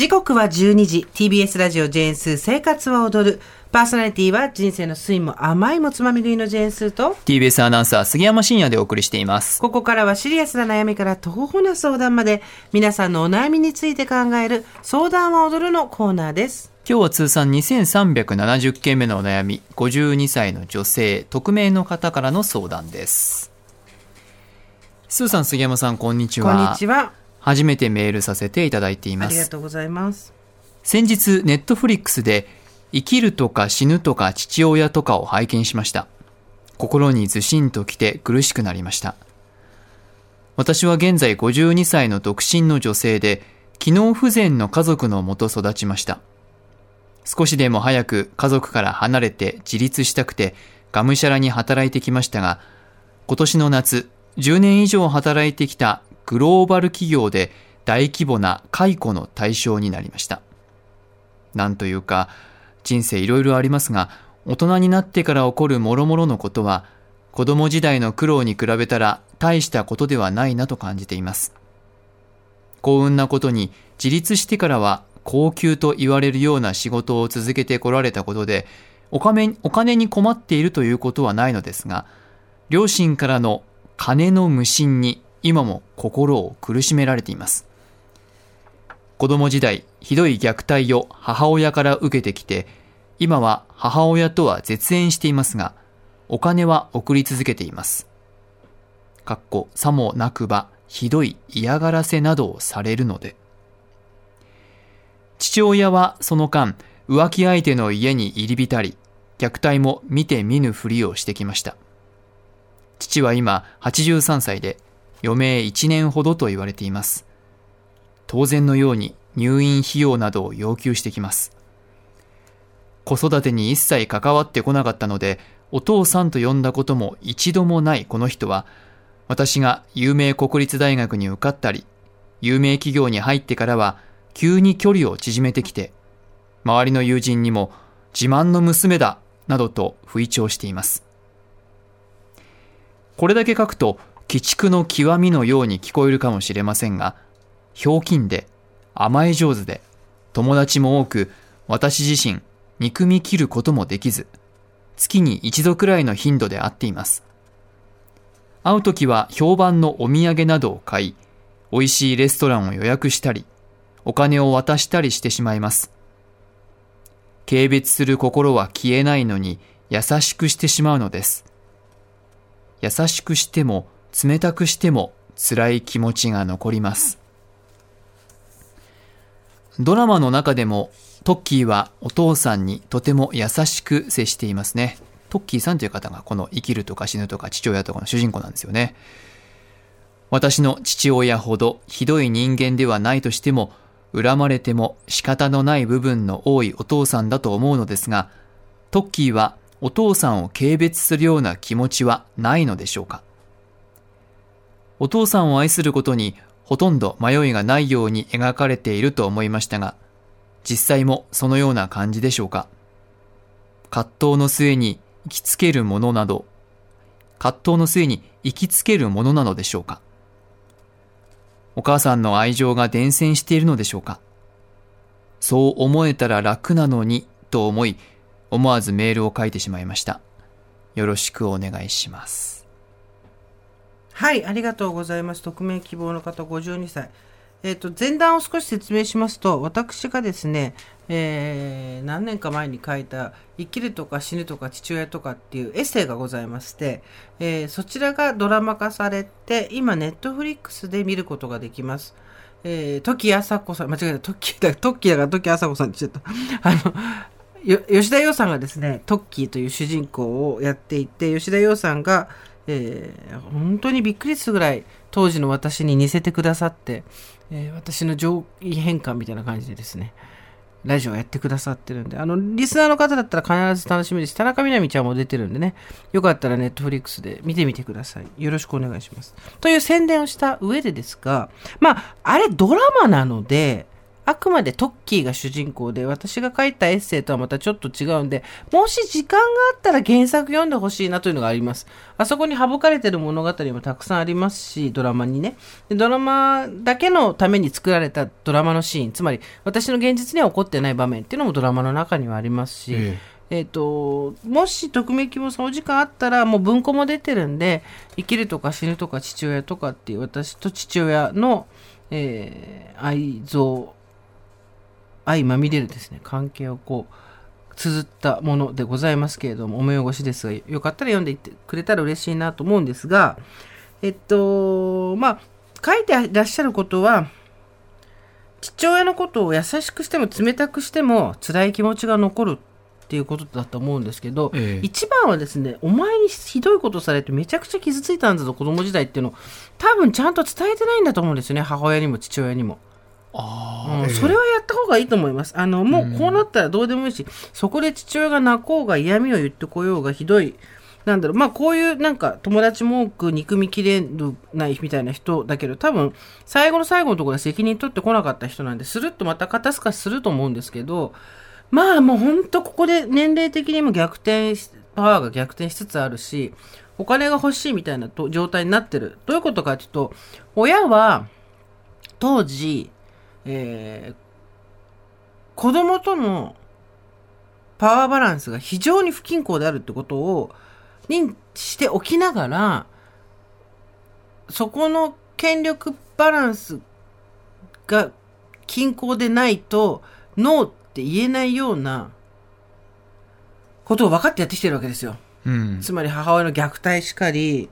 時刻は12時 TBS ラジオジェーンスー生活は踊るパーソナリティは人生の酸いも甘いもつまみ食いのジェーンスーと TBS アナウンサー杉山真也でお送りしています。ここからはシリアスな悩みから徒歩な相談まで皆さんのお悩みについて考える相談は踊るのコーナーです今日は通算2370件目のお悩み、52歳の女性、匿名の方からの相談です。スーさん、杉山さん、こんにちこは。んにちは初めてメールさせていただいていあます。りがとうございます先日、ネットフリックスで、生きるとか死ぬとか父親とかを拝見しました。心にずしんときて苦しくなりました。私は現在52歳の独身の女性で、機能不全の家族のもと育ちました。少しでも早く家族から離れて自立したくて、がむしゃらに働いてきましたが、今年の夏、10年以上働いてきたグローバル企業で大規模な解雇の対象になりました。なんというか、人生いろいろありますが、大人になってから起こる諸々のことは、子供時代の苦労に比べたら大したことではないなと感じています。幸運なことに自立してからは高級と言われるような仕事を続けてこられたことでお金お金に困っているということはないのですが両親からの金の無心に今も心を苦しめられています。子供時代ひどい虐待を母親から受けてきて今は母親とは絶縁していますがお金は送り続けています。かっこさもなくばひどい嫌がらせなどをされるので。父親はその間浮気相手の家に入り浸り虐待も見て見ぬふりをしてきました。父は今83歳で余命1年ほどと言われています。当然のように入院費用などを要求してきます。子育てに一切関わってこなかったのでお父さんと呼んだことも一度もないこの人は私が有名国立大学に受かったり有名企業に入ってからは急に距離を縮めてきて周りの友人にも自慢の娘だなどと吹聴しています。これだけ書くと鬼畜の極みのように聞こえるかもしれませんがひょうきんで甘え上手で友達も多く私自身憎み切ることもできず月に一度くらいの頻度で会っています。会う時は評判のお土産などを買い美味しいレストランを予約したりお金を渡したりしてしまいます。軽蔑する心は消えないのに優しくしてしまうのです。優しくしても冷たくしても辛い気持ちが残ります。ドラマの中でもトッキーはお父さんにとても優しく接していますね。トッキーさんという方がこの生きるとか死ぬとか父親とかの主人公なんですよね。私の父親ほどひどい人間ではないとしても恨まれても仕方のない部分の多いお父さんだと思うのですがトッキーはお父さんを軽蔑するような気持ちはないのでしょうか？お父さんを愛することにほとんど迷いがないように描かれていると思いましたが実際もそのような感じでしょうか。葛藤の末に行きつけるものなど葛藤の末に行きつけるものなのでしょうか。お母さんの愛情が伝染しているのでしょうか。そう思えたら楽なのにと思い思わずメールを書いてしまいました。よろしくお願いします。はいありがとうございます。匿名希望の方52歳。えっ、と前段を少し説明しますと私がですね、えー何年か前に書いた「生きるとか死ぬとか父親とか」っていうエッセイがございまして、えーそちらがドラマ化されて今ネットフリックスで見ることができます。えー、時あさこさん間違えたトッキーだトッキーだから時あさこさんって言っちゃった。あの吉田羊さんがですねトッキーという主人公をやっていて吉田羊さんが、えー本当にびっくりするぐらい当時の私に似せてくださって、えー私の上位変換みたいな感じでですね、ラジオやってくださってるんで、あの、リスナーの方だったら必ず楽しみです。田中みな実ちゃんも出てるんでね、よかったらネットフリックスで見てみてください。よろしくお願いします。という宣伝をした上でですが、まあ、あれドラマなので、あくまでトッキーが主人公で、私が書いたエッセイとはまたちょっと違うんで、もし時間があったら原作読んでほしいなというのがあります。あそこに省かれてる物語もたくさんありますし、ドラマにね。でドラマだけのために作られたドラマのシーン、つまり私の現実には起こってない場面っていうのもドラマの中にはありますし、ええっ、と、もし匿名希望さんお時間あったら、もう文庫も出てるんで、生きるとか死ぬとか父親とかっていう私と父親の、えー愛憎、愛まみれるですね、関係をこう、綴ったものでございますけれども、思い起こしですが、よかったら読んでいってくれたら嬉しいなと思うんですが、えっと、まあ、書いてらっしゃることは、父親のことを優しくしても冷たくしても辛い気持ちが残るっていうことだと思うんですけど、ええ。一番はですね、お前にひどいことされてめちゃくちゃ傷ついたんだぞ、子供時代っていうのを、多分ちゃんと伝えてないんだと思うんですよね、母親にも父親にも。あうん。それはやった方がいいと思います。あの、もうこうなったらどうでもいいし、そこで父親が泣こうが嫌味を言ってこようがひどい、なんだろう、まあこういうなんか友達も多く憎みきれないみたいな人だけど、多分最後の最後のところで責任取ってこなかった人なんで、スルッとまた肩透かしすると思うんですけど、まあもうほんとここで年齢的にも逆転し、パワーが逆転しつつあるし、お金が欲しいみたいなと状態になってる。どういうことかというと、親は当時、えー子供とのパワーバランスが非常に不均衡であるってことを認知しておきながら、そこの権力バランスが均衡でないと、ノーって言えないようなことを分かってやってきてるわけですよ。うん。つまり母親の虐待しかり、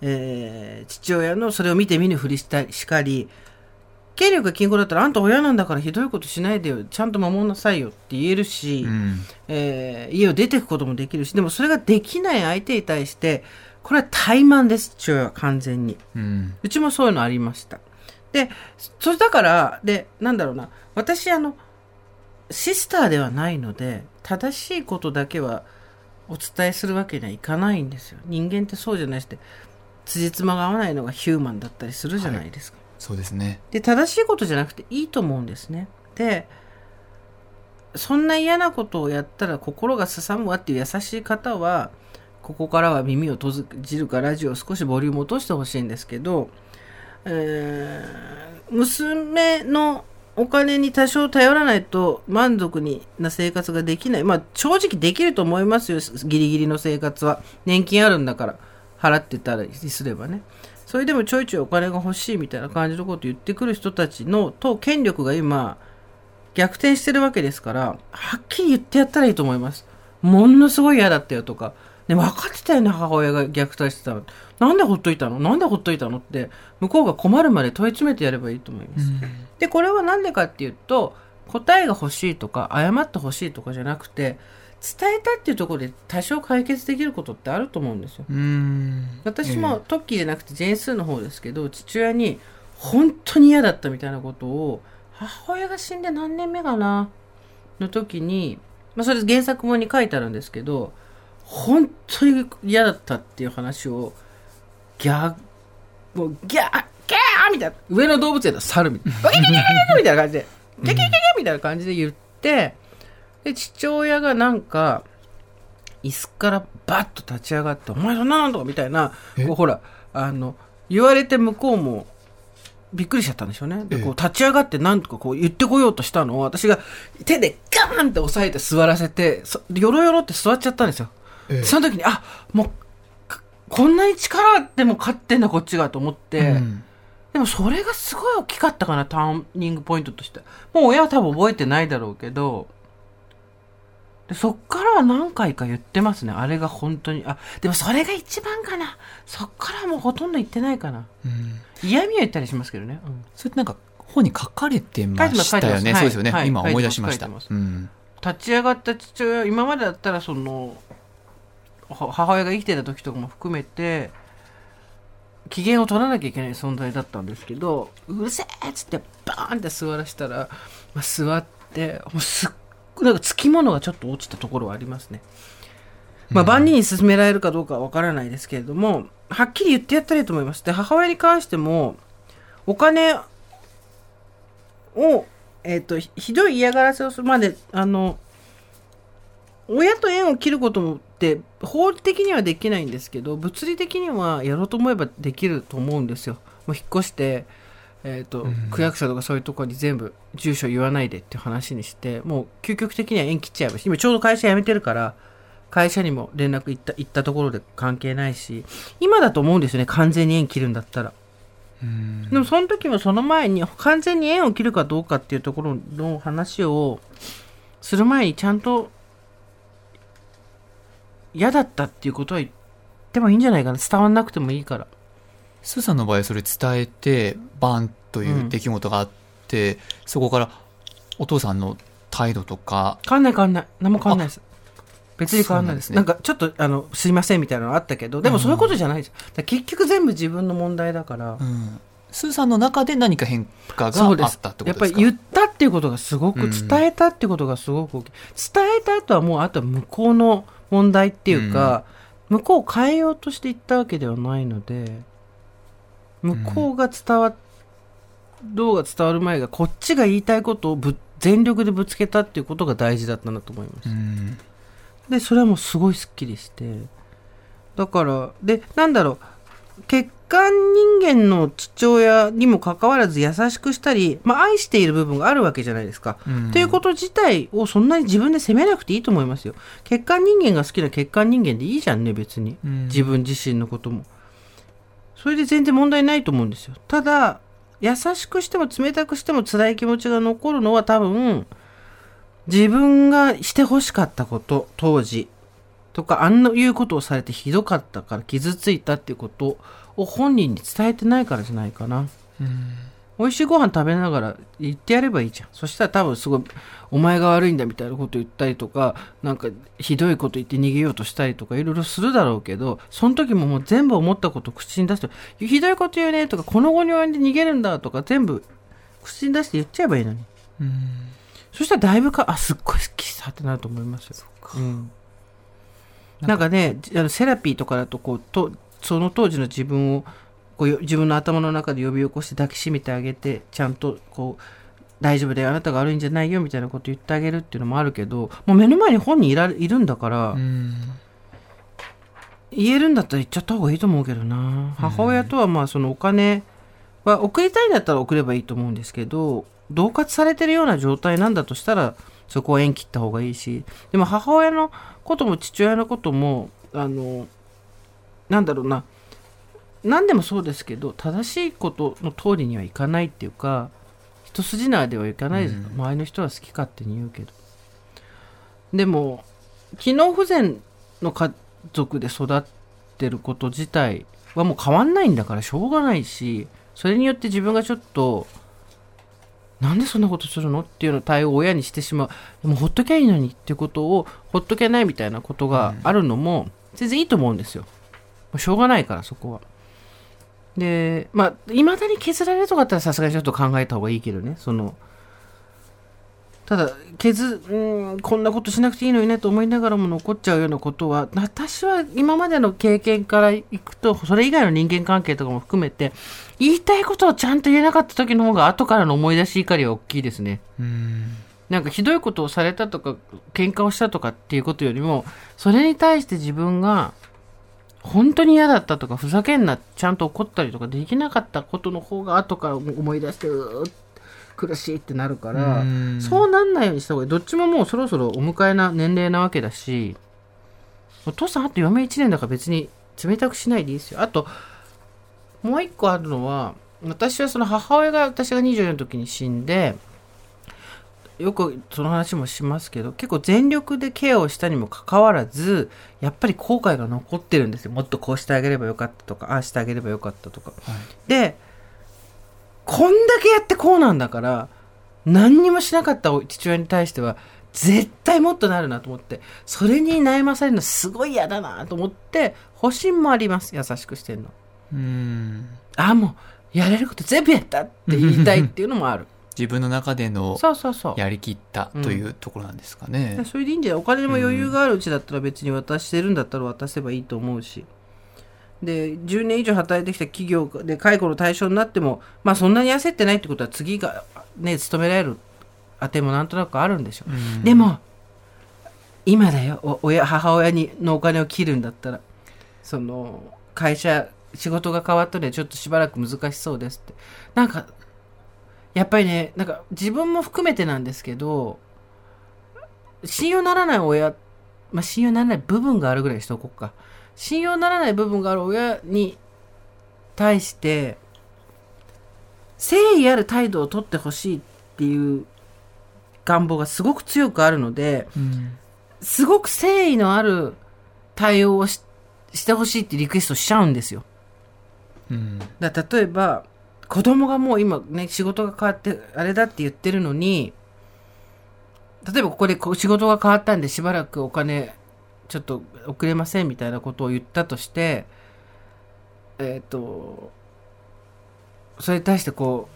えー父親のそれを見て見ぬふりしたりしかり、権力が均衡だったらあんた親なんだからひどいことしないでよ、ちゃんと守んなさいよって言えるし、うん。えー家を出てくこともできるし、でもそれができない相手に対して、これは怠慢です、父親は完全に。うん。うちもそういうのありました。で、それだから、で、なんだろうな、私、あの、シスターではないので、正しいことだけはお伝えするわけにはいかないんですよ。人間ってそうじゃないして、辻褄が合わないのがヒューマンだったりするじゃないですか。そうですね。で、正しいことじゃなくていいと思うんですね。で、そんな嫌なことをやったら心がすさむわっていう優しい方は、ここからは耳を閉じるかラジオを少しボリューム落としてほしいんですけど、えー娘のお金に多少頼らないと満足にな生活ができない。まあ正直できると思いますよ。ギリギリの生活は。年金あるんだから払ってたりすればね。それでもちょいちょいお金が欲しいみたいな感じのことを言ってくる人たちのと権力が今逆転してるわけですから、はっきり言ってやったらいいと思います。ものすごい嫌だったよとか。ね、分かってたよね、母親が虐待してたの。なんでほっといたの？なんでほっといたのって、向こうが困るまで問い詰めてやればいいと思います。で、これはなんでかっていうと、答えが欲しいとか、謝って欲しいとかじゃなくて、伝えたっていうところで多少解決できることってあると思うんですよ。うん。私もトッキーじゃなくてジェーンスーの方ですけど、父親に本当に嫌だったみたいなことを、母親が死んで何年目かなの時に、まあそれ原作本に書いてあるんですけど、本当に嫌だったっていう話を、ギャー、もうギャー、ギャーみたいな、上の動物園の猿みたいな、ギャギャギャギャギャみたいな感じで、ギャギャギャギャみたいな感じで言って、で、父親がなんか、椅子からバッと立ち上がって、お前そんななんとかみたいな、こうほら、あの、言われて向こうも、びっくりしちゃったんでしょうね。で、こう立ち上がってなんとかこう言ってこようとしたのを、私が手でガーンって押さえて座らせて、そよろよろって座っちゃったんですよ。ええその時に、あ、もう、かこんなに力でも勝ってんだこっちがと思って、うんでもそれがすごい大きかったかな、ターニングポイントとして。もう親は多分覚えてないだろうけど、でそっからは何回か言ってますね。あれが本当に。あ、でもそれが一番かな。そっからはもうほとんど言ってないかな。うん嫌味は言ったりしますけどね。うんそれってなんか本に書かれてましたよね。そうですよね。はい今思い出しました。うん。立ち上がった父親、今までだったらその、は母親が生きてた時とかも含めて、機嫌を取らなきゃいけない存在だったんですけどうるせえっつってバーンって座らしたら、まあ、座ってもうすっなんかつきものがちょっと落ちたところはありますね。まあ、万人に勧められるかどうかはわからないですけれども、はっきり言ってやったらいいと思います。で、母親に関しても、お金を、えっ、と、ひひどい嫌がらせをするまで、あの、親と縁を切ることもって、法的にはできないんですけど、物理的にはやろうと思えばできると思うんですよ。もう引っ越して、えっ、と、区役所とかそういうところに全部住所言わないでっていう話にして、もう究極的には縁切っちゃえばし、今ちょうど会社辞めてるから、会社にも連絡行った行ったところで関係ないし、今だと思うんですよね、完全に縁切るんだったら。でもその時もその前に完全に縁を切るかどうかっていうところの話をする前にちゃんと嫌だったっていうことは言ってもいいんじゃないかな。伝わんなくてもいいからスーさんの場合それ伝えてバンという出来事があって、そこからお父さんの態度とか変わんない変わんない。何も変わんないです。別に変わんないです。そうなんかちょっとあのすいませんみたいなのあったけどでもそういうことじゃないですよ、だから結局全部自分の問題だから、うん。スーさんの中で何か変化があったってことですか？やっぱり言ったっていうことがすごく、うん伝えたっていうことがすごく大きい。伝えた後はもうあとは向こうの問題っていうか、向こうを変えようとして言ったわけではないので向こうが伝わ、どうが伝わる前がこっちが言いたいことをぶ全力でぶつけたっていうことが大事だったなと思います、うん。でそれはもうすごいすっきりして。だからでなんだろう。血管人間の父親にもかかわらず優しくしたり、まあ、愛している部分があるわけじゃないですか。うん。ということ自体をそんなに自分で責めなくていいと思いますよ。血管人間が好きな血管人間でいいじゃんね別に、うん。自分自身のことも。それで全然問題ないと思うんですよ。ただ優しくしても冷たくしても辛い気持ちが残るのは多分自分がしてほしかったこと当時とかあんないうことをされてひどかったから傷ついたっていうことを本人に伝えてないからじゃないかな。うん美味しいご飯食べながら言ってやればいいじゃん。そしたら多分すごい、お前が悪いんだみたいなこと言ったりとか、なんかひどいこと言って逃げようとしたりとかいろいろするだろうけど、その時ももう全部思ったことを口に出して、ひどいこと言うねとか、この後に及んで逃げるんだとか全部口に出して言っちゃえばいいのに。うんそしたらだいぶか、あ、すっごい好きさってなると思いますよ。うん。なんかね、じあのセラピーとかだとこうと、その当時の自分をこうよ自分の頭の中で呼び起こして抱きしめてあげて、ちゃんとこう、大丈夫だよ、あなたが悪いんじゃないよみたいなこと言ってあげるっていうのもあるけど、もう目の前に本人いらいるんだから、うん言えるんだったら言っちゃった方がいいと思うけどな。母親とはまあそのお金は送りたいんだったら送ればいいと思うんですけど、恫喝されてるような状態なんだとしたら、そこは縁切った方がいいし、でも母親のことも父親のことも、あの、なんだろうな、何でもそうですけど、正しいことの通りにはいかないっていうか、一筋縄ではいかないです、うん周りの人は好き勝手に言うけど。でも、機能不全の家族で育ってること自体はもう変わんないんだからしょうがないし、それによって自分がちょっと、なんでそんなことするのっていうの対応を親にしてしまう。でもほっときゃいいのにっていうことをほっとけないみたいなことがあるのも全然いいと思うんですよ。しょうがないからそこは。で、まあ、いまだに削られるとかだったらさすがにちょっと考えた方がいいけどね。その、ただ、削、うん、こんなことしなくていいのにねと思いながらも残っちゃうようなことは、私は今までの経験からいくと、それ以外の人間関係とかも含めて、言いたいことをちゃんと言えなかった時の方が後からの思い出し怒りは大きいですね。うんなんかひどいことをされたとか、喧嘩をしたとかっていうことよりも、それに対して自分が、本当に嫌だったとか、ふざけんな、ちゃんと怒ったりとかできなかったことの方が後から思い出して、うー苦しいってなるから、うんそうなんないようにした方がいい。どっちももうそろそろお迎えな年齢なわけだし、お父さんあと嫁1年だから別に冷たくしないでいいですよ。あと、もう一個あるのは、私はその母親が、私が24の時に死んで、よくその話もしますけど、結構全力でケアをしたにもかかわらず、やっぱり後悔が残ってるんですよ。もっとこうしてあげればよかったとか、ああしてあげればよかったとか。で、こんだけやってこうなんだから、何にもしなかった父親に対しては、絶対もっとなるなと思って、それに悩まされるのすごい嫌だなと思って、保身もあります。優しくしてんの。うんああもうやれること全部やったって言いたいっていうのもある自分の中でのやりきったというところなんですかね。で。それでいいんじゃない？お金も余裕があるうちだったら別に渡してるんだったら渡せばいいと思うし。で10年以上働いてきた企業で解雇の対象になってもまあそんなに焦ってないってことは次がね勤められる当てもなんとなくあるんでしょう、うん。でも今だよ。お親母親にのお金を切るんだったら。その会社仕事が変わったのでちょっとしばらく難しそうですって。なんかやっぱりねなんか自分も含めてなんですけど信用ならない親、まあ、信用ならない部分があるぐらいにしとこうか。信用ならない部分がある親に対して誠意ある態度をとってほしいっていう願望がすごく強くあるのでうん。すごく誠意のある対応をししてほしいってリクエストしちゃうんですよ。うん。だ例えば子供がもう今ね仕事が変わってあれだって言ってるのに例えばここでこう仕事が変わったんでしばらくお金ちょっと遅れませんみたいなことを言ったとしてえっ、とそれに対してこ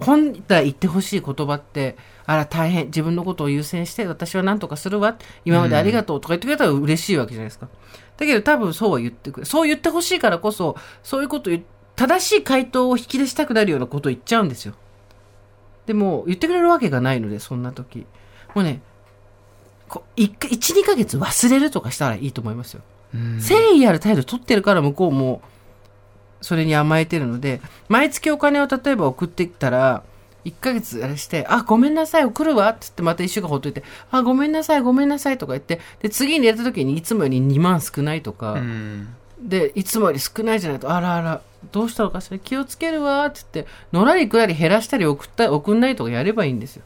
う本来言ってほしい言葉ってあら大変自分のことを優先して私は何とかするわ今までありがとうとか言ってくれたら嬉しいわけじゃないですか。だけど多分そうは言ってくれ。そう言ってほしいからこそ、そういうこと言う正しい回答を引き出したくなるようなことを言っちゃうんですよ。でも、言ってくれるわけがないので、そんな時。もうね、こう1、1、2ヶ月忘れるとかしたらいいと思いますよ。うん誠意ある態度取ってるから向こうもそれに甘えてるので毎月お金を例えば送ってきたら1ヶ月あれして「あごめんなさい送るわ」っつってまた1週間ほっといて「あごめんなさいごめんなさい」とか言ってで次にやった時にいつもより2万少ないとか、うんでいつもより少ないじゃないと「あらあらどうしたのかしら？気をつけるわ」って言ってのらりくらり減らしたり送った送んないとかやればいいんですよ。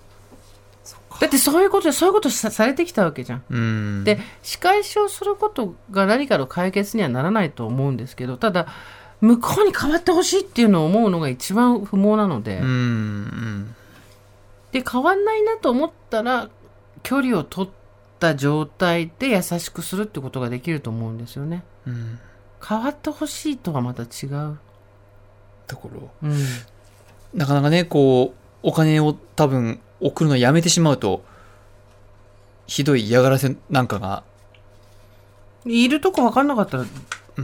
だってそういうことでそういうことさされてきたわけじゃん。うん。で仕返しをすることが何かの解決にはならないと思うんですけどただ向こうに変わってほしいっていうのを思うのが一番不毛なので、で変わんないなと思ったら距離を取った状態で優しくするってことができると思うんですよね。うん。変わってほしいとはまた違う、ところうん、なかなかねこうお金を多分送るのやめてしまうとひどい嫌がらせなんかがいるとこ分かんなかったら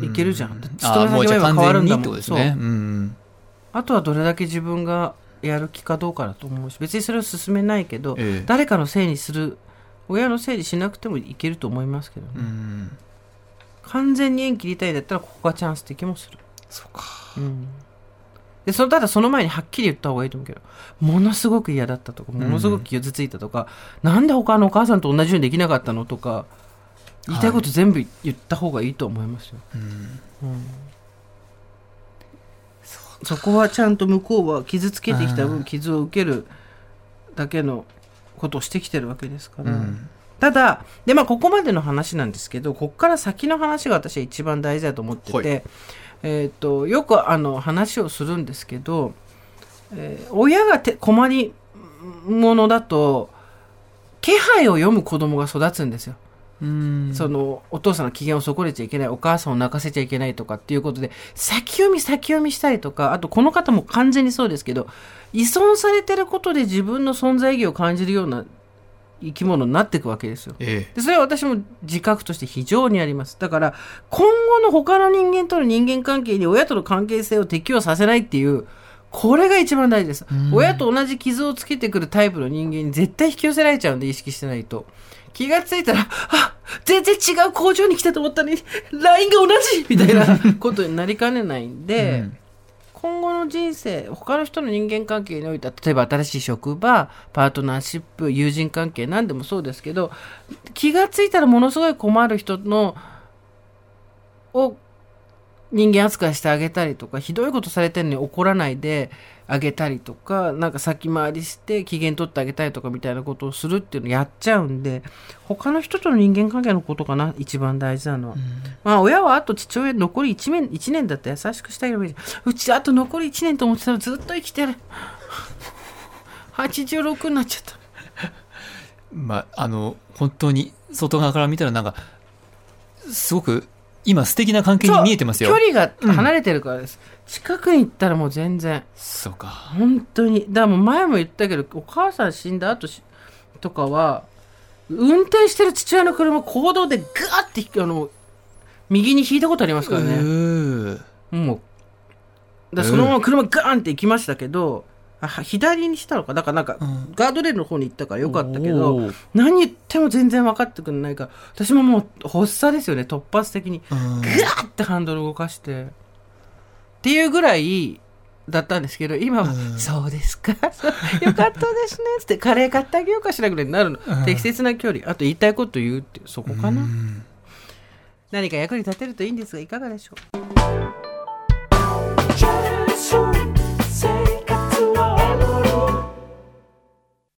いけるじゃん、う勤め先が変わるんだことですね。う。んあとはどれだけ自分がやる気かどうかだと思うし別にそれを進めないけど、ええ。誰かのせいにする親のせいにしなくてもいけると思いますけどね、うん。完全に縁切りたいんだったらここがチャンスって気もする、そうか。うん、でそのただその前にはっきり言った方がいいと思うけどものすごく嫌だったとかものすごく傷ついたとか、なんで他のお母さんと同じようにできなかったのとか言いたいこと全部言った方がいいと思いますよ、うん。うん。そこはちゃんと向こうは傷つけてきた分傷を受けるだけのことをしてきてるわけですから、うん。ただでまあここまでの話なんですけどここから先の話が私は一番大事だと思ってて、はいえー、とよくあの話をするんですけど、えー親がて困りものだと気配を読む子供が育つんですよ。うんそのお父さんの機嫌を損ねちゃいけないお母さんを泣かせちゃいけないとかっていうことで先読み先読みしたりとかあとこの方も完全にそうですけど依存されてることで自分の存在意義を感じるような生き物になっていくわけですよ。えでそれは私も自覚として非常にあります。だから今後の他の人間との人間関係に親との関係性を適用させないっていうこれが一番大事です。親と同じ傷をつけてくるタイプの人間に絶対引き寄せられちゃうんで意識してないと。気がついたら、あ全然違う工場に来たと思ったのに、LINE が同じみたいなことになりかねないんで、うん今後の人生、他の人の人間関係においては、例えば新しい職場、パートナーシップ、友人関係、何でもそうですけど、気が付いたらものすごい困る人の、を人間扱いしてあげたりとか、ひどいことされてるのに怒らないであげたりとか、なんか先回りして機嫌取ってあげたりとかみたいなことをするっていうのやっちゃうんで、他の人との人間関係のことかな、一番大事なのは。まあ親はあと父親残り1年 ,1 年だったら優しくしてあげればいい。うちあと残り1年と思ってたらずっと生きてる。86になっちゃった。まああの本当に外側から見たらなんかすごく今素敵な関係に見えてますよ。距離が離れてるからです、近くに行ったらもう全然。そうか。本当に。だからもう前も言ったけどお母さん死んだ後しとかは運転してる父親の車行動でガーってあの右に引いたことありますからうねー。もう。だそのまま車ガーンって行きましたけど、あは左にしたのか？だからなんか、ん。ガードレールの方に行ったからよかったけど何言っても全然分かってくれないから私ももう発作ですよね突発的に。うん。グワーってハンドル動かして。っていうぐらいだったんですけど今は「そうですか？よかったですね」つってカレー買ってあげようかしらぐらいになるの、適切な距離。あと言いたいこと言うってそこかな、何か役に立てるといいんですがいかがでしょう？